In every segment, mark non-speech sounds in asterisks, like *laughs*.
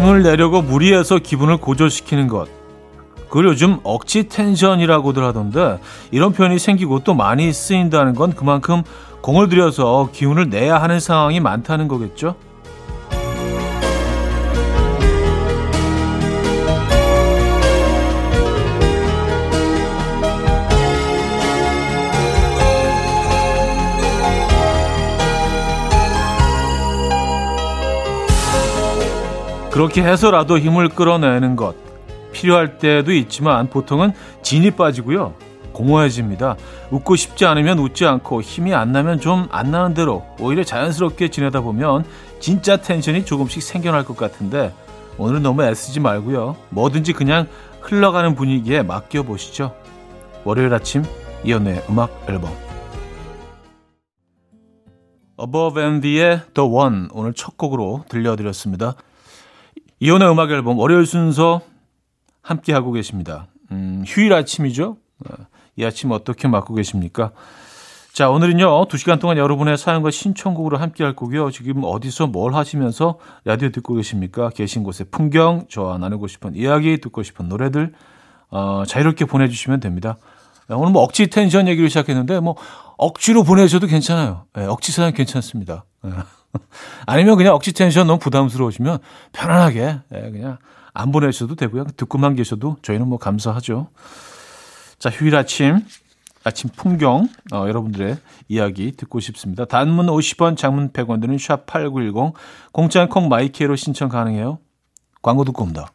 힘을 내려고 무리해서 기분을 고조시키는 것. 그걸 요즘 억지 텐션이라고들 하던데 이런 표현이 생기고 또 많이 쓰인다는 건 그만큼 공을 들여서 기운을 내야 하는 상황이 많다는 거겠죠? 그렇게 해서라도 힘을 끌어내는 것 필요할 때도 있지만 보통은 진이 빠지고요. 공허해집니다. 웃고 싶지 않으면 웃지 않고 힘이 안 나면 좀 안 나는 대로 오히려 자연스럽게 지내다 보면 진짜 텐션이 조금씩 생겨날 것 같은데 오늘은 너무 애쓰지 말고요. 뭐든지 그냥 흘러가는 분위기에 맡겨보시죠. 월요일 아침 이연의 음악 앨범 Above and Beyond의 The One 오늘 첫 곡으로 들려드렸습니다. 이혼의 음악 앨범 월요일 순서 함께 하고 계십니다. 음, 휴일 아침이죠. 어, 이 아침 어떻게 맞고 계십니까? 자, 오늘은요, 두 시간 동안 여러분의 사연과 신청곡으로 함께 할 거고요. 지금 어디서 뭘 하시면서 라디오 듣고 계십니까? 계신 곳의 풍경, 저와 나누고 싶은 이야기, 듣고 싶은 노래들, 어, 자유롭게 보내 주시면 됩니다. 오늘 뭐 억지 텐션 얘기를 시작했는데, 뭐, 억지로 보내셔도 괜찮아요. 네, 억지 사연 괜찮습니다. 네. *laughs* 아니면 그냥 억지 텐션 너무 부담스러우시면 편안하게 예, 그냥 안 보내셔도 되고요. 듣고만 계셔도 저희는 뭐 감사하죠. 자, 휴일 아침 아침 풍경 어, 여러분들의 이야기 듣고 싶습니다. 단문 50원, 장문 100원 드는 샵8910 공짜인 콩 마이 K로 신청 가능해요. 광고 듣고 옵니다.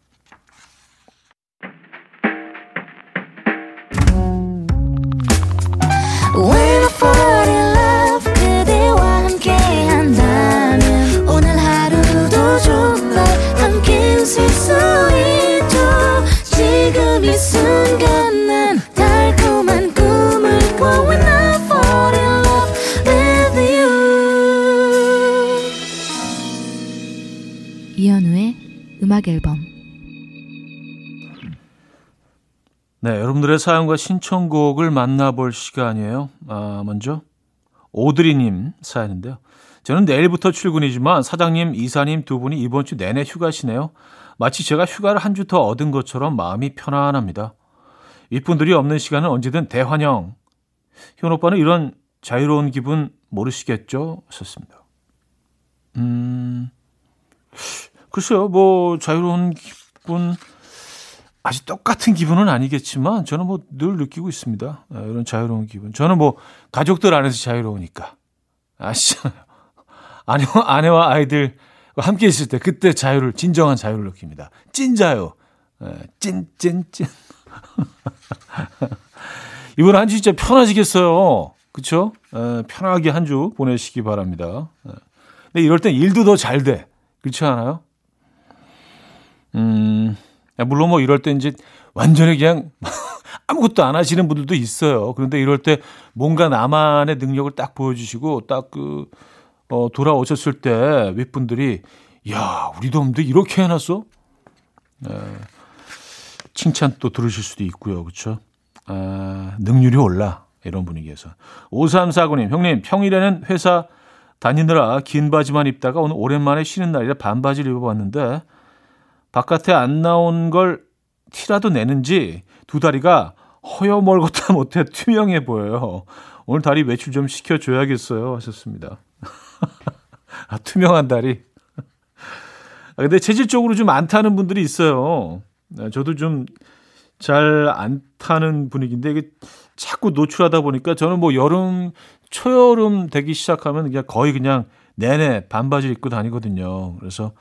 음악 앨범 네, 여러분들의 사연과 신청곡을 만나볼 시간이에요. 아, 먼저 오드리님 사연인데요. 저는 내일부터 출근이지만 사장님, 이사님 두 분이 이번 주 내내 휴가시네요. 마치 제가 휴가를 한 주 더 얻은 것처럼 마음이 편안합니다. 윗분들이 없는 시간은 언제든 대환영. 희원 오빠는 이런 자유로운 기분 모르시겠죠? 하셨습니다. 음, 글쎄요, 뭐, 자유로운 기분, 아직 똑같은 기분은 아니겠지만, 저는 뭐 늘 느끼고 있습니다. 아, 이런 자유로운 기분. 저는 뭐, 가족들 안에서 자유로우니까. 아시잖아요. *laughs* 아내와, 아이들 함께 있을 때, 그때 자유를, 진정한 자유를 느낍니다. 찐 자유. 예, 찐, 찐, 찐. *laughs* 이번 한 주 진짜 편하시겠어요. 예, 편하게 한 주 보내시기 바랍니다. 에. 예. 근데 이럴 땐 일도 더 잘 돼. 그렇지 않아요? 음, 물론 뭐 이럴 때 이제 완전히 그냥 *laughs* 아무것도 안 하시는 분들도 있어요. 그런데 이럴 때 뭔가 나만의 능력을 딱 보여주시고 딱 그, 어, 돌아오셨을 때 윗분들이 야, 우리 도움도 이렇게 해놨어? 에, 칭찬 또 들으실 수도 있고요. 그렇죠? 아, 능률이 올라. 이런 분위기에서. 5349님, 형님, 평일에는 회사 다니느라 긴 바지만 입다가 오늘 오랜만에 쉬는 날이라 반바지를 입어봤는데 바깥에 안 나온 걸 티라도 내는지 두 다리가 허여멀겋다 *laughs* 못해 투명해 보여요. 오늘 다리 외출 좀 시켜줘야겠어요. 하셨습니다. *laughs* 아, 투명한 다리. *laughs* 아, 근데 체질적으로 좀 안 타는 분들이 있어요. 아, 저도 좀 잘 안 타는 분위기인데 이게 자꾸 노출하다 보니까 저는 뭐 여름, 초여름 되기 시작하면 그냥 거의 그냥 내내 반바지 입고 다니거든요. 그래서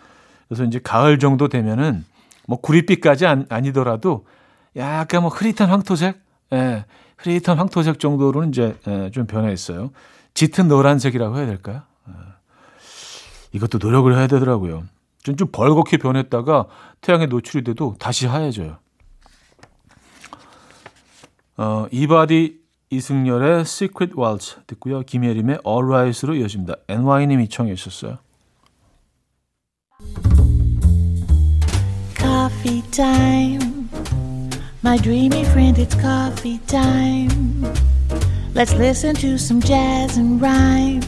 그래서 이제 가을 정도 되면은 뭐 구릿빛까지 안, 아니더라도 약간 뭐 흐릿한 황토색, 예, 흐릿한 황토색 정도로는 이제 예, 좀 변해 있어요. 짙은 노란색이라고 해야 될까요? 예. 이것도 노력을 해야 되더라고요. 좀, 좀 벌겋게 변했다가 태양에 노출이 돼도 다시 하얘져요. 어, 이바디 이승열의 Secret Waltz 듣고요. 김예림의 All Right으로 이어집니다. NY님이 청해 주셨어요. Coffee time. My dreamy friend, it's coffee time. Let's listen to some jazz and rhyme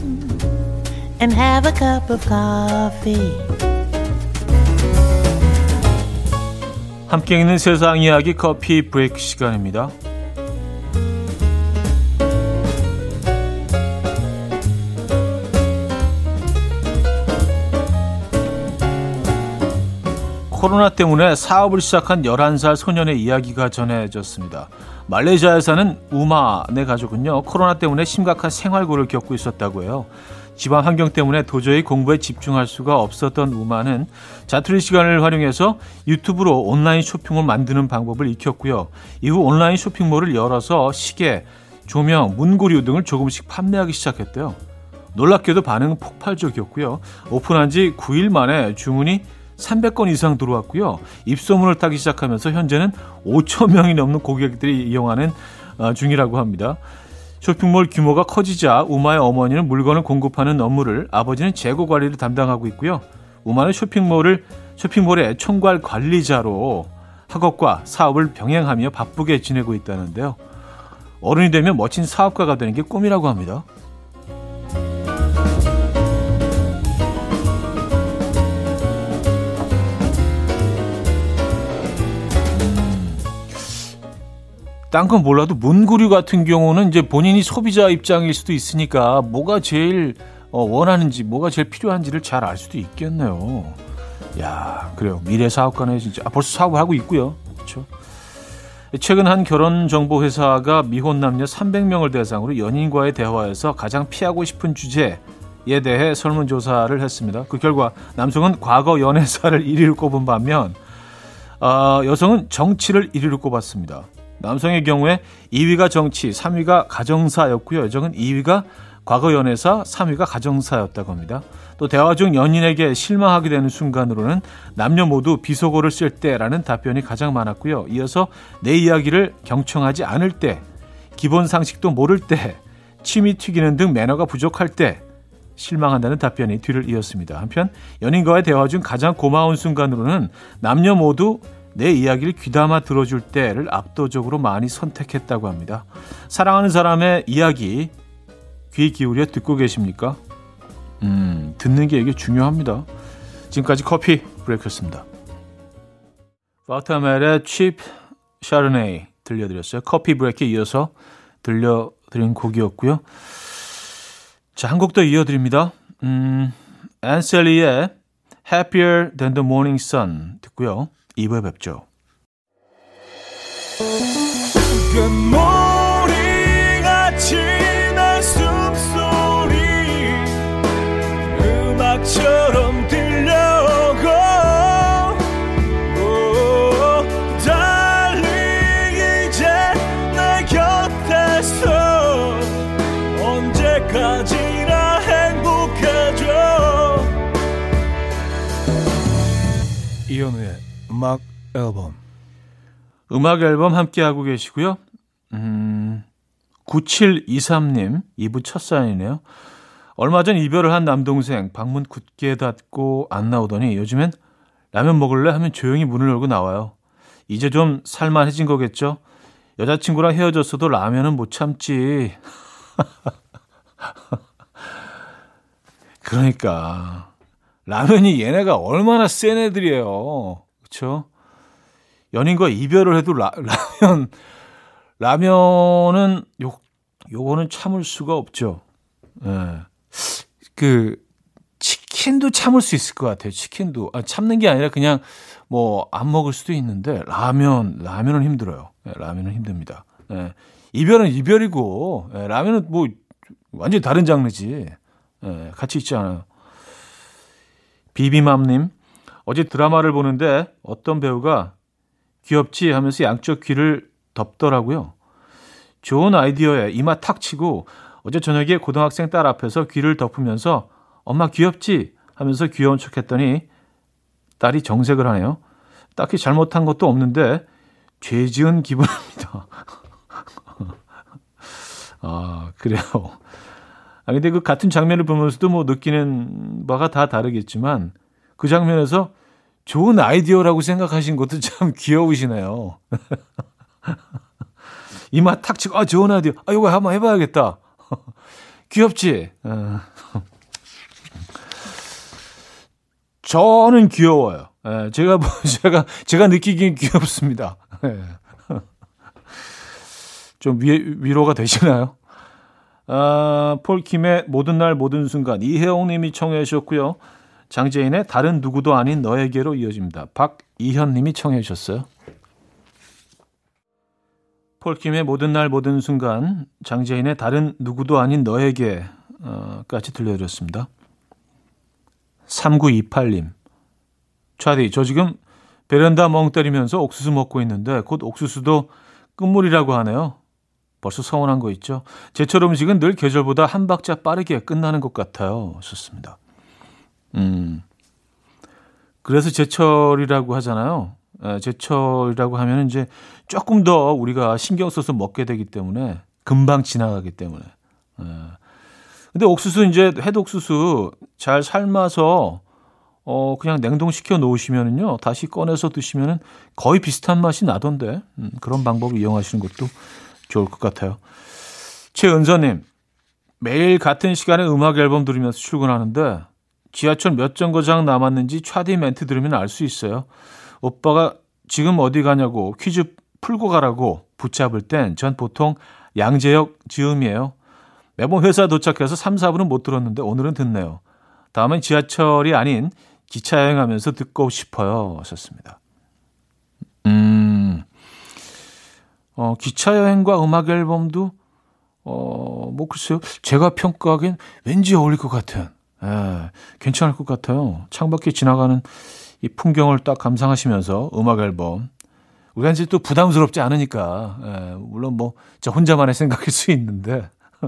and have a cup of coffee. 함께 있는 세상 이야기 커피 브레이크 시간입니다. 코로나 때문에 사업을 시작한 11살 소년의 이야기가 전해졌습니다. 말레이시아에 사는 우마네 가족은요, 코로나 때문에 심각한 생활고를 겪고 있었다고 해요. 집안 환경 때문에 도저히 공부에 집중할 수가 없었던 우마는 자투리 시간을 활용해서 유튜브로 온라인 쇼핑을 만드는 방법을 익혔고요. 이후 온라인 쇼핑몰을 열어서 시계, 조명, 문구류 등을 조금씩 판매하기 시작했대요. 놀랍게도 반응은 폭발적이었고요. 오픈한 지 9일 만에 주문이 300건 이상 들어왔고요. 입소문을 타기 시작하면서 현재는 5천 명이 넘는 고객들이 이용하는 어, 중이라고 합니다. 쇼핑몰 규모가 커지자 우마의 어머니는 물건을 공급하는 업무를 아버지는 재고 관리를 담당하고 있고요. 우마는 쇼핑몰을 쇼핑몰의 총괄 관리자로 학업과 사업을 병행하며 바쁘게 지내고 있다는데요. 어른이 되면 멋진 사업가가 되는 게 꿈이라고 합니다. 딴 건 몰라도 문구류 같은 경우는 이제 본인이 소비자 입장일 수도 있으니까 뭐가 제일 어, 원하는지 뭐가 제일 필요한지를 잘 알 수도 있겠네요. 야 그래요 미래 사업가네 진짜 아, 벌써 사업을 하고 있고요. 그렇죠. 최근 한 결혼 정보 회사가 미혼 남녀 300명을 대상으로 연인과의 대화에서 가장 피하고 싶은 주제에 대해 설문조사를 했습니다. 그 결과 남성은 과거 연애사를 1위로 꼽은 반면 어, 여성은 정치를 1위로 꼽았습니다. 남성의 경우에 2위가 정치, 3위가 가정사였고요. 여성은 2위가 과거 연애사, 3위가 가정사였다고 합니다. 또 대화 중 연인에게 실망하게 되는 순간으로는 남녀 모두 비속어를 쓸 때라는 답변이 가장 많았고요. 이어서 내 이야기를 경청하지 않을 때, 기본 상식도 모를 때, 침이 튀기는 등 매너가 부족할 때 실망한다는 답변이 뒤를 이었습니다. 한편 연인과의 대화 중 가장 고마운 순간으로는 남녀 모두 내 이야기를 귀담아 들어줄 때를 압도적으로 많이 선택했다고 합니다. 사랑하는 사람의 이야기 귀 기울여 듣고 계십니까? 음, 듣는 게 이게 중요합니다. 지금까지 커피 브레이크였습니다. 파타멜의 칩 샤르네이 들려드렸어요. 커피 브레이크에 이어서 들려드린 곡이었고요. 자, 한 곡 더 이어드립니다. 음, 앤셀리의 Happier Than the Morning Sun 듣고요. 2부에 뵙죠. 음악처럼 들려오고 달리 이제 내 곁에서 언제까지나 행복해져 이현우의 음악 앨범. 음악 앨범 함께하고 계시고요. 음, 9723님, 2부 첫 사연이네요. 얼마 전 이별을 한 남동생, 방문 굳게 닫고 안 나오더니 요즘엔 라면 먹을래? 하면 조용히 문을 열고 나와요. 이제 좀 살만해진 거겠죠? 여자친구랑 헤어졌어도 라면은 못 참지. *laughs* 그러니까. 라면이 얘네가 얼마나 센 애들이에요. 그렇죠? 연인과 이별을 해도 라, 라면 라면은 요 요거는 참을 수가 없죠. 예. 네. 그 치킨도 참을 수 있을 것 같아요. 치킨도 아, 참는 게 아니라 그냥 뭐 안 먹을 수도 있는데 라면 라면은 힘들어요. 네, 라면은 힘듭니다. 네. 이별은 이별이고 네, 라면은 뭐 완전 히 다른 장르지. 같이 있지 않아요. 비비맘님 어제 드라마를 보는데 어떤 배우가 귀엽지 하면서 양쪽 귀를 덮더라고요. 좋은 아이디어에 이마 탁 치고 어제 저녁에 고등학생 딸 앞에서 귀를 덮으면서 엄마 귀엽지 하면서 귀여운 척 했더니 딸이 정색을 하네요. 딱히 잘못한 것도 없는데 죄 지은 기분입니다. *laughs* 아, 그래요. 아, 근데 그 같은 장면을 보면서도 뭐 느끼는 바가 다 다르겠지만 그 장면에서 좋은 아이디어라고 생각하신 것도 참 *laughs* 귀여우시네요. *laughs* 이마 탁 치고, 아, 좋은 아이디어. 아, 이거 한번 해봐야겠다. *laughs* 귀엽지? 어. 저는 귀여워요. 예, 제가 뭐, 제가 제가 느끼기엔 귀엽습니다. 예. 좀 위, 위로가 되시나요? 아, 폴킴의 모든 날 모든 순간 이혜영 님이 청해 주셨고요. 장재인의 다른 누구도 아닌 너에게로 이어집니다. 박이현 님이 청해 주셨어요. 폴킴의 모든 날 모든 순간 장재인의 다른 누구도 아닌 너에게까지 들려드렸습니다. 3928님 차디 저 지금 베란다 멍 때리면서 옥수수 먹고 있는데 곧 옥수수도 끝물이라고 하네요. 벌써 서운한 거 있죠? 제철 음식은 늘 계절보다 한 박자 빠르게 끝나는 것 같아요. 좋습니다. 음. 그래서 제철이라고 하잖아요. 에, 제철이라고 하면 이제 조금 더 우리가 신경 써서 먹게 되기 때문에 금방 지나가기 때문에. 에. 근데 옥수수 이제 해독수수 잘 삶아서 어 그냥 냉동시켜 놓으시면은요 다시 꺼내서 드시면은 거의 비슷한 맛이 나던데 음, 그런 방법을 이용하시는 것도 좋을 것 같아요. 최은서님, 매일 같은 시간에 음악 앨범 들으면서 출근하는데 지하철 몇 정거장 남았는지 차디 멘트 들으면 알 수 있어요. 오빠가 지금 어디 가냐고 퀴즈 풀고 가라고 붙잡을 땐 전 보통 양재역 즈음이에요. 매번 회사 도착해서 3, 4분은 못 들었는데 오늘은 듣네요. 다음엔 지하철이 아닌 기차 여행하면서 듣고 싶어요. 하셨습니다. 음, 어, 기차 여행과 음악 앨범도 어, 뭐 글쎄요. 제가 평가하기엔 왠지 어울릴 것 같은. 예, 괜찮을 것 같아요. 창밖에 지나가는 이 풍경을 딱 감상하시면서 음악 앨범. 우리가 이제 또 부담스럽지 않으니까. 예, 물론 뭐, 저 혼자만의 생각일 수 있는데. *laughs*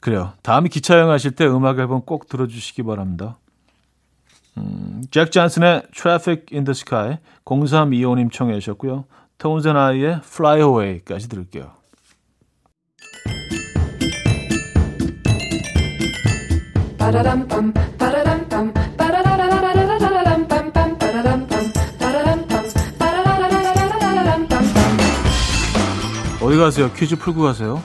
그래요. 다음에 기차 여행 하실 때 음악 앨범 꼭 들어주시기 바랍니다. 음, 잭 잔슨의 Traffic in the Sky 0325님 청해 주셨고요. 앤 아이의 Fly Away까지 들을게요. 어디 가세요? 퀴즈 풀고 가세요.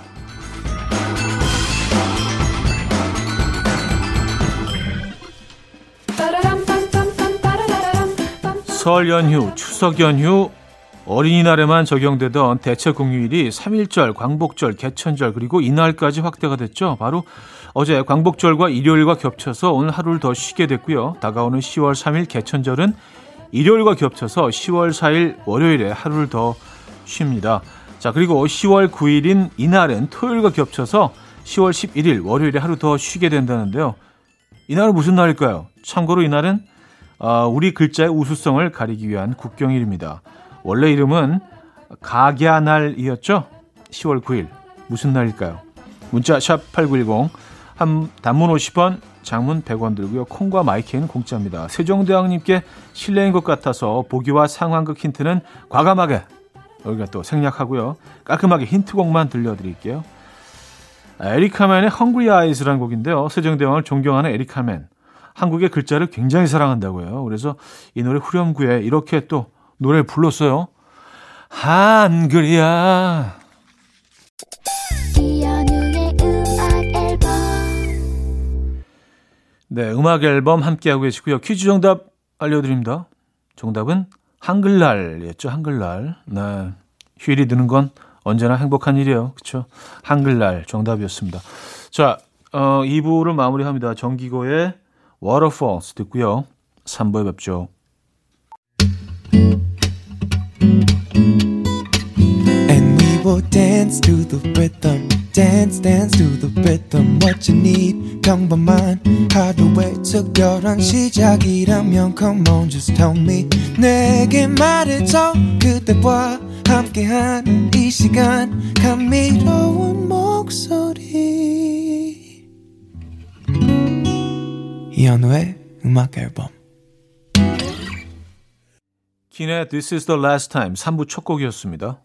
설 연휴, 추석 연휴, 어린이날에만 적용되던 대체 공휴일이 3일절, 광복절, 개천절 그리고 이날까지 확대가 됐죠. 바로 어제 광복절과 일요일과 겹쳐서 오늘 하루를 더 쉬게 됐고요. 다가오는 10월 3일 개천절은 일요일과 겹쳐서 10월 4일 월요일에 하루를 더 쉽니다. 자, 그리고 10월 9일인 이날은 토요일과 겹쳐서 10월 11일 월요일에 하루 더 쉬게 된다는데요. 이날은 무슨 날일까요? 참고로 이날은 어, 우리 글자의 우수성을 가리기 위한 국경일입니다. 원래 이름은 가갸날이었죠? 10월 9일. 무슨 날일까요? 문자 샵 8910, 한, 단문 50원, 장문 100원 들고요. 콩과 마이크는 공짜입니다. 세종대왕님께 실례인 것 같아서 보기와 상황극 힌트는 과감하게 여기가 또 생략하고요. 깔끔하게 힌트곡만 들려드릴게요. 아, 에리카맨의 Hungry Eyes라는 곡인데요. 세종대왕을 존경하는 에리카맨. 한국의 글자를 굉장히 사랑한다고요. 그래서 이 노래 후렴구에 이렇게 또 노래를 불렀어요. 한글이야. 네, 음악 앨범 함께하고 계시고요. 퀴즈 정답 알려드립니다. 정답은 한글날이었죠. 한글날. 네. 휴일이 드는 건 언제나 행복한 일이에요. 그렇죠? 한글날 정답이었습니다. 자, 어, 2부를 마무리합니다. 정기고의 Waterfalls 듣고요. 3부에 뵙죠. We will dance to the rhythm. Dance dance to the rhythm what you need 평범한 하루의 특별한 시작이라면 come on just tell me 내게 말해줘 그대와 함께한 이 시간 감미로운 목소리 이현우의 음악 앨범 기네 This is the last time 3부 첫 곡이었습니다.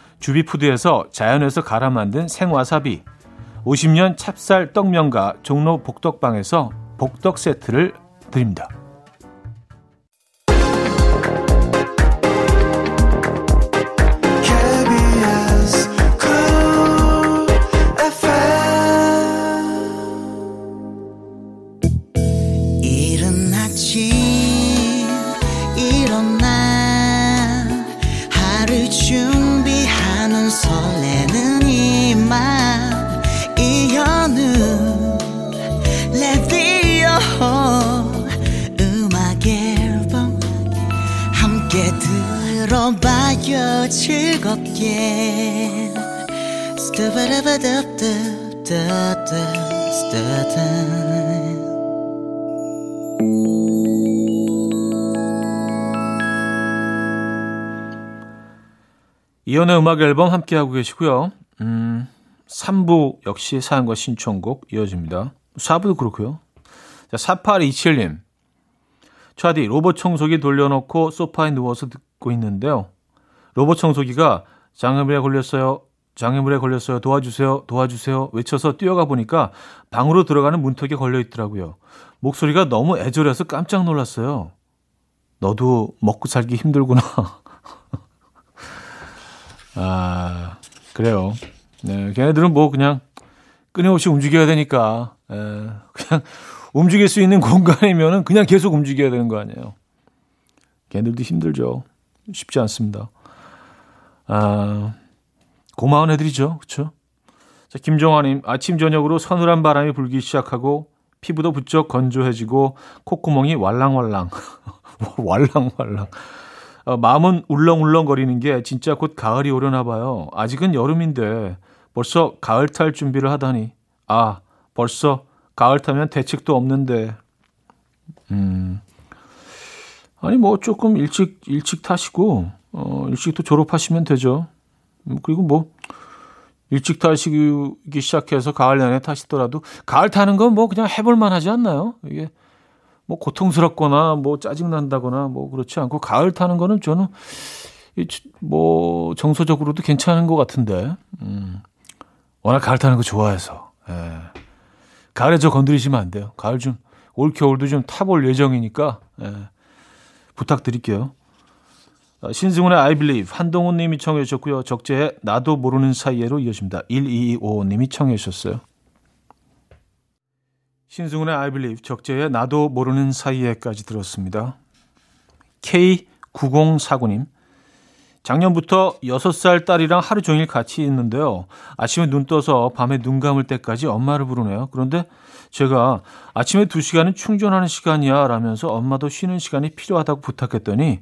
주비푸드에서 자연에서 갈아 만든 생와사비 50년 찹쌀 떡면과 종로 복덕방에서 복덕 세트를 드립니다. 이연의 음악 앨범 함께하고 계시고요. 음, 3부 역시 사연과 신청곡 이어집니다. 4부도 그렇고요. 자, 4827님. 차디 로봇 청소기 돌려놓고 소파에 누워서 듣고 있는데요. 로봇 청소기가 장애물에 걸렸어요. 장애물에 걸렸어요. 도와주세요. 도와주세요. 외쳐서 뛰어가 보니까 방으로 들어가는 문턱에 걸려 있더라고요. 목소리가 너무 애절해서 깜짝 놀랐어요. 너도 먹고 살기 힘들구나. *laughs* 아, 그래요. 네, 걔네들은 뭐 그냥 끊임없이 움직여야 되니까, 에, 그냥 움직일 수 있는 공간이면은 그냥 계속 움직여야 되는 거 아니에요. 걔네들도 힘들죠. 쉽지 않습니다. 아, 고마운 애들이죠. 그렇죠? 자, 김정환님 아침 저녁으로 서늘한 바람이 불기 시작하고 피부도 부쩍 건조해지고 콧구멍이 왈랑왈랑 *laughs* 왈랑왈랑 어, 마음은 울렁울렁거리는 게 진짜 곧 가을이 오려나 봐요. 아직은 여름인데 벌써 가을 탈 준비를 하다니 아 벌써 가을 타면 대책도 없는데 음 아니 뭐 조금 일찍 일찍 타시고 어 일찍 또 졸업하시면 되죠. 음, 그리고 뭐 일찍 타시기 시작해서 가을 내내 타시더라도 가을 타는 건 뭐 그냥 해볼 만 하지 않나요? 이게 뭐 고통스럽거나 뭐 짜증 난다거나 뭐 그렇지 않고 가을 타는 거는 저는 뭐 정서적으로도 괜찮은 것 같은데 음. 워낙 가을 타는 거 좋아해서 예. 가을에 저 건드리시면 안 돼요. 가을 좀 올 겨울도 좀 타볼 예정이니까 예. 부탁드릴게요. 어, 신승훈의 I Believe 한동훈 님이 청해 주셨고요. 적재의 나도 모르는 사이에로 이어집니다. 1225 님이 청해 주셨어요. 신승훈의 I Believe 적재의 나도 모르는 사이에까지 들었습니다. K9049님 작년부터 6살 딸이랑 하루 종일 같이 있는데요. 아침에 눈 떠서 밤에 눈 감을 때까지 엄마를 부르네요. 그런데 제가 아침에 2시간은 충전하는 시간이야 라면서 엄마도 쉬는 시간이 필요하다고 부탁했더니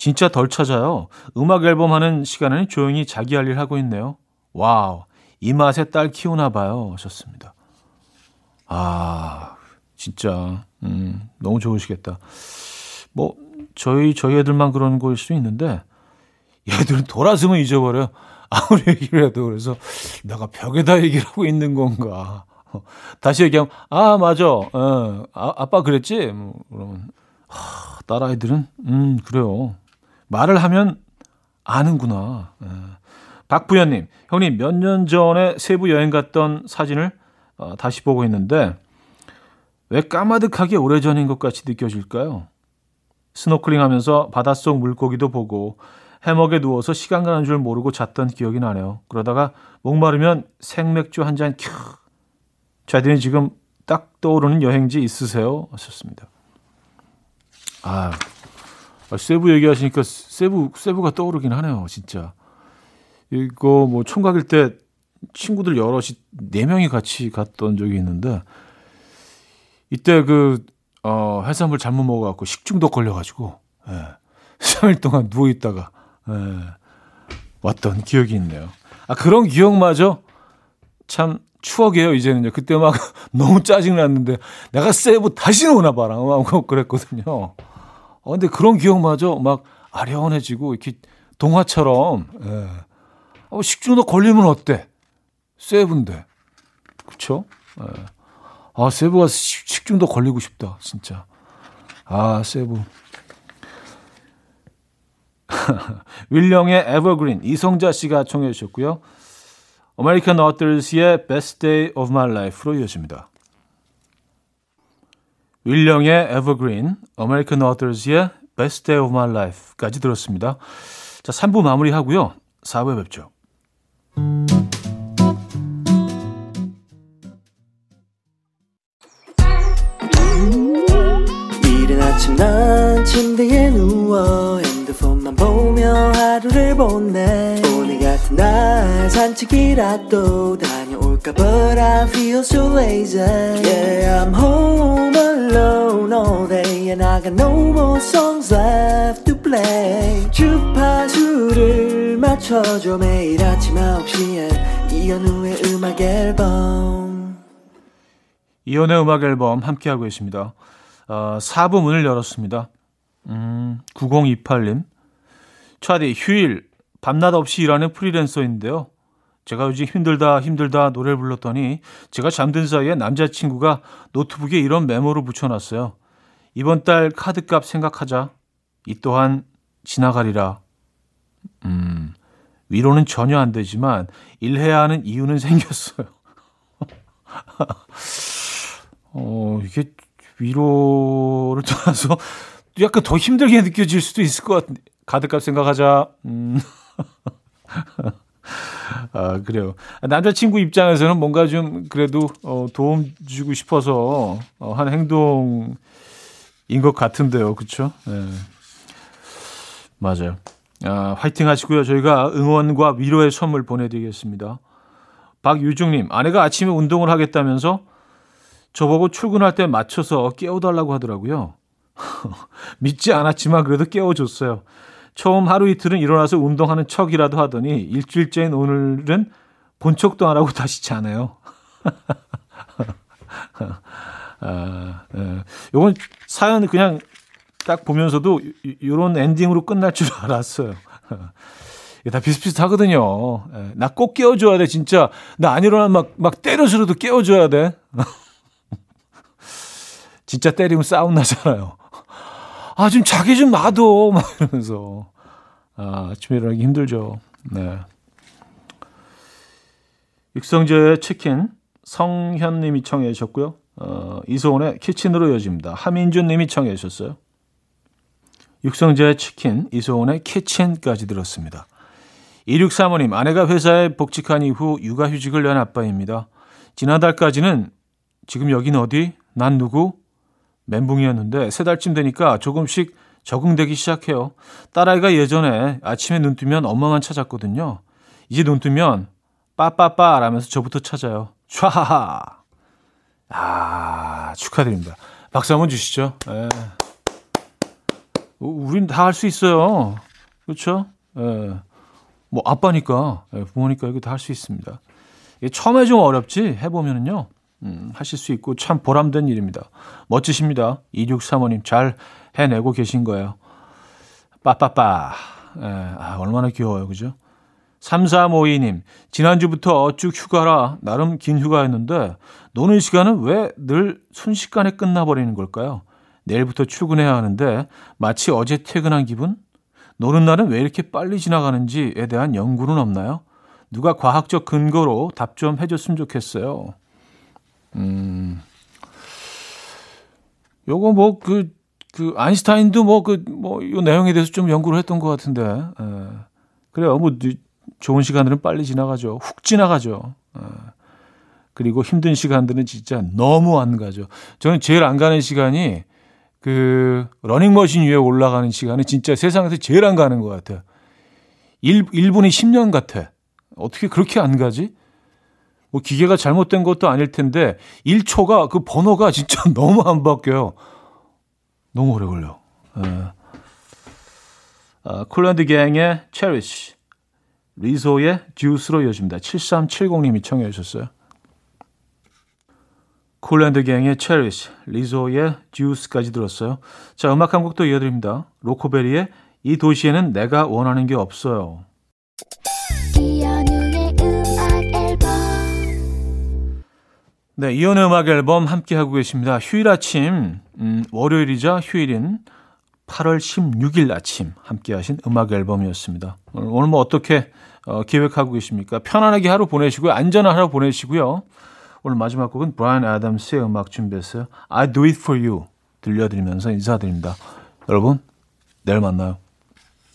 진짜 덜 찾아요. 음악 앨범 하는 시간에는 조용히 자기 할 일 하고 있네요. Wow. 이 맛에 딸 키우나 봐요. 하셨습니다. 아, 진짜 음, 너무 좋으시겠다. 뭐 저희 저희 애들만 그런 거일 수도 있는데 얘들은 돌아서면 잊어버려. 아무리 얘기를 해도 그래서 내가 벽에다 얘기를 하고 있는 건가. 다시 얘기하면 아 맞아, 어, 아, 아빠 그랬지. 뭐, 그러면 하, 딸아이들은 음 그래요. 말을 하면 아는구나. 예. 박부현님, 형님 몇 년 전에 세부 여행 갔던 사진을 어, 다시 보고 있는데 왜 까마득하게 오래전인 것 같이 느껴질까요? 스노클링 하면서 바닷속 물고기도 보고 해먹에 누워서 시간 가는 줄 모르고 잤던 기억이 나네요. 그러다가 목마르면 생맥주 한잔 큐. 자들이 지금 딱 떠오르는 여행지 있으세요? 하셨습니다. 아, 세부 얘기하시니까 세부, 세부가 떠오르긴 하네요, 진짜. 이거 뭐 총각일 때 친구들 여럿이 네 명이 같이 갔던 적이 있는데 이때 그 어, 해산물 잘못 먹어갖고 식중독 걸려가지고 예, *laughs* 3일 동안 누워 있다가 예, 왔던 기억이 있네요. 아 그런 기억마저 참 추억이에요 이제는요. 그때 막 *laughs* 너무 짜증 났는데 내가 세부 다시 오나 봐라 하고 그랬거든요. 어 근데 그런 기억마저 막 아련해지고 이렇게 동화처럼 예. 어, 식중독 걸리면 어때? 세부인데. 그쵸? 예. 아, 세부가 식중독 걸리고 싶다, 진짜. 아, 세부. *laughs* Will Young의 Evergreen, 이성자 씨가 청해 주셨고요. American Authors의 Best Day of My Life로 이어집니다. Will Young의 Evergreen, American Authors의 Best Day of My Life까지 들었습니다. 자, 3부 마무리하고요. 4부에 뵙죠. 이른 아침 난 침대에 누워 핸드폰만 보며 하루를 보내 오늘 같은 날 산책이라도 다녀 올까? But I feel so lazy. Yeah I'm home alone all day. And I got no more songs left to play. 주파수를 맞춰줘. 매일 아침 9시에 이현우의 음악 앨범. 이현우의 음악 앨범 함께하고 계십니다. 어, 4부 문을 열었습니다. 음, 9028님. 차디 휴일 밤낮 없이 일하는 프리랜서인데요 제가 요즘 힘들다 힘들다 노래를 불렀더니 제가 잠든 사이에 남자친구가 노트북에 이런 메모를 붙여놨어요. 이번 달 카드값 생각하자. 이 또한 지나가리라. 음, 위로는 전혀 안 되지만 일해야 하는 이유는 *laughs* 생겼어요. *laughs* 어, 이게 위로를 떠나서 약간 더 힘들게 느껴질 수도 있을 것 같은데. 카드값 생각하자. 음. *laughs* *laughs* 아, 그래요. 남자친구 입장에서는 뭔가 좀 그래도 어, 도움 주고 싶어서 어, 한 행동인 것 같은데요. 그쵸? 네. 맞아요. 아, 화이팅 하시고요. 저희가 응원과 위로의 선물 보내드리겠습니다. 박유중님, 아내가 아침에 운동을 하겠다면서 저보고 출근할 때 맞춰서 깨워달라고 하더라고요. *laughs* 믿지 않았지만 그래도 깨워줬어요. 처음 하루 이틀은 일어나서 운동하는 척이라도 하더니 일주일째인 오늘은 본 척도 안 하고 다시 자네요. *laughs* 아, 예. 요건 사연 그냥 딱 보면서도 이런 엔딩으로 끝날 줄 *laughs* 알았어요. 다 비슷비슷하거든요. 예. 나꼭 깨워줘야 돼, 진짜. 나 안 일어나면 막, 막 때려서라도 깨워줘야 돼. *laughs* 진짜 때리면 싸움 나잖아요. 아, 좀 자기 좀 놔둬. *laughs* 막 이러면서. 아, 아침에 일어나기 힘들죠. 네. 육성재의 치킨, 성현 님이 청해 주셨고요. 어, 이소원의 키친으로 이어집니다. 하민준 님이 청해 주셨어요. 육성재의 치킨, 이소원의 키친까지 들었습니다. 2635님, 아내가 회사에 복직한 이후 육아휴직을 낸 아빠입니다. 지난달까지는 지금 여긴 어디? 난 누구? 멘붕이었는데 세 달쯤 되니까 조금씩 적응되기 시작해요. 딸아이가 예전에 아침에 눈 뜨면 엄마만 찾았거든요. 이제 눈 뜨면 빠빠빠 라면서 저부터 찾아요. 촤하하. 아, 축하드립니다. 박수 한번 주시죠. 예. 우린 다 할 수 있어요. 그렇죠? 예. 뭐 아빠니까 예, 부모니까 이거 다 할 수 있습니다. 처음에 좀 어렵지 해보면은요. 음, 하실 수 있고 참 보람된 일입니다. 멋지십니다. 2635님 잘 해내고 계신 거예요. 빠빠빠. 에, 아, 얼마나 귀여워요. 그죠? 3352님, 지난주부터 쭉 휴가라 나름 긴 휴가였는데 노는 시간은 왜 늘 순식간에 끝나버리는 걸까요? 내일부터 출근해야 하는데 마치 어제 퇴근한 기분? 노는 날은 왜 이렇게 빨리 지나가는지에 대한 연구는 없나요? 누가 과학적 근거로 답 좀 해줬으면 좋겠어요. 음, 요거 뭐, 그, 그, 아인슈타인도 뭐, 그, 뭐, 요 내용에 대해서 좀 연구를 했던 것 같은데, 에. 그래요. 뭐, 좋은 시간들은 빨리 지나가죠. 훅 지나가죠. 에. 그리고 힘든 시간들은 진짜 너무 안 가죠. 저는 제일 안 가는 시간이 그 러닝머신 위에 올라가는 시간은 진짜 세상에서 제일 안 가는 것 같아요. 1, 1분이 10년 같아. 어떻게 그렇게 안 가지? 뭐 기계가 잘못된 것도 아닐 텐데 1초가 그 번호가 *laughs* 진짜 너무 안 바뀌어요. 너무 오래 걸려. 예. 아, Kool & the Gang의 Cherish, Lizzo의 Juice로 이어집니다. 7370님이 청해 주셨어요. Kool & the Gang의 Cherish, Lizzo의 Juice까지 들었어요. 자, 음악 한 곡도 이어드립니다. 로코베리의 이 도시에는 내가 원하는 게 없어요. 네, 이연의 음악 앨범 함께 하고 계십니다. 휴일 아침, 음, 월요일이자 휴일인 8월 16일 아침 함께 하신 음악 앨범이었습니다. 오늘, 오늘 뭐 어떻게 어, 계획하고 계십니까? 편안하게 하루 보내시고요. 안전한 하루 보내시고요. 오늘 마지막 곡은 브라이언 아담스의 음악 준비했어요. I do it for you 들려드리면서 인사드립니다. 여러분, 내일 만나요.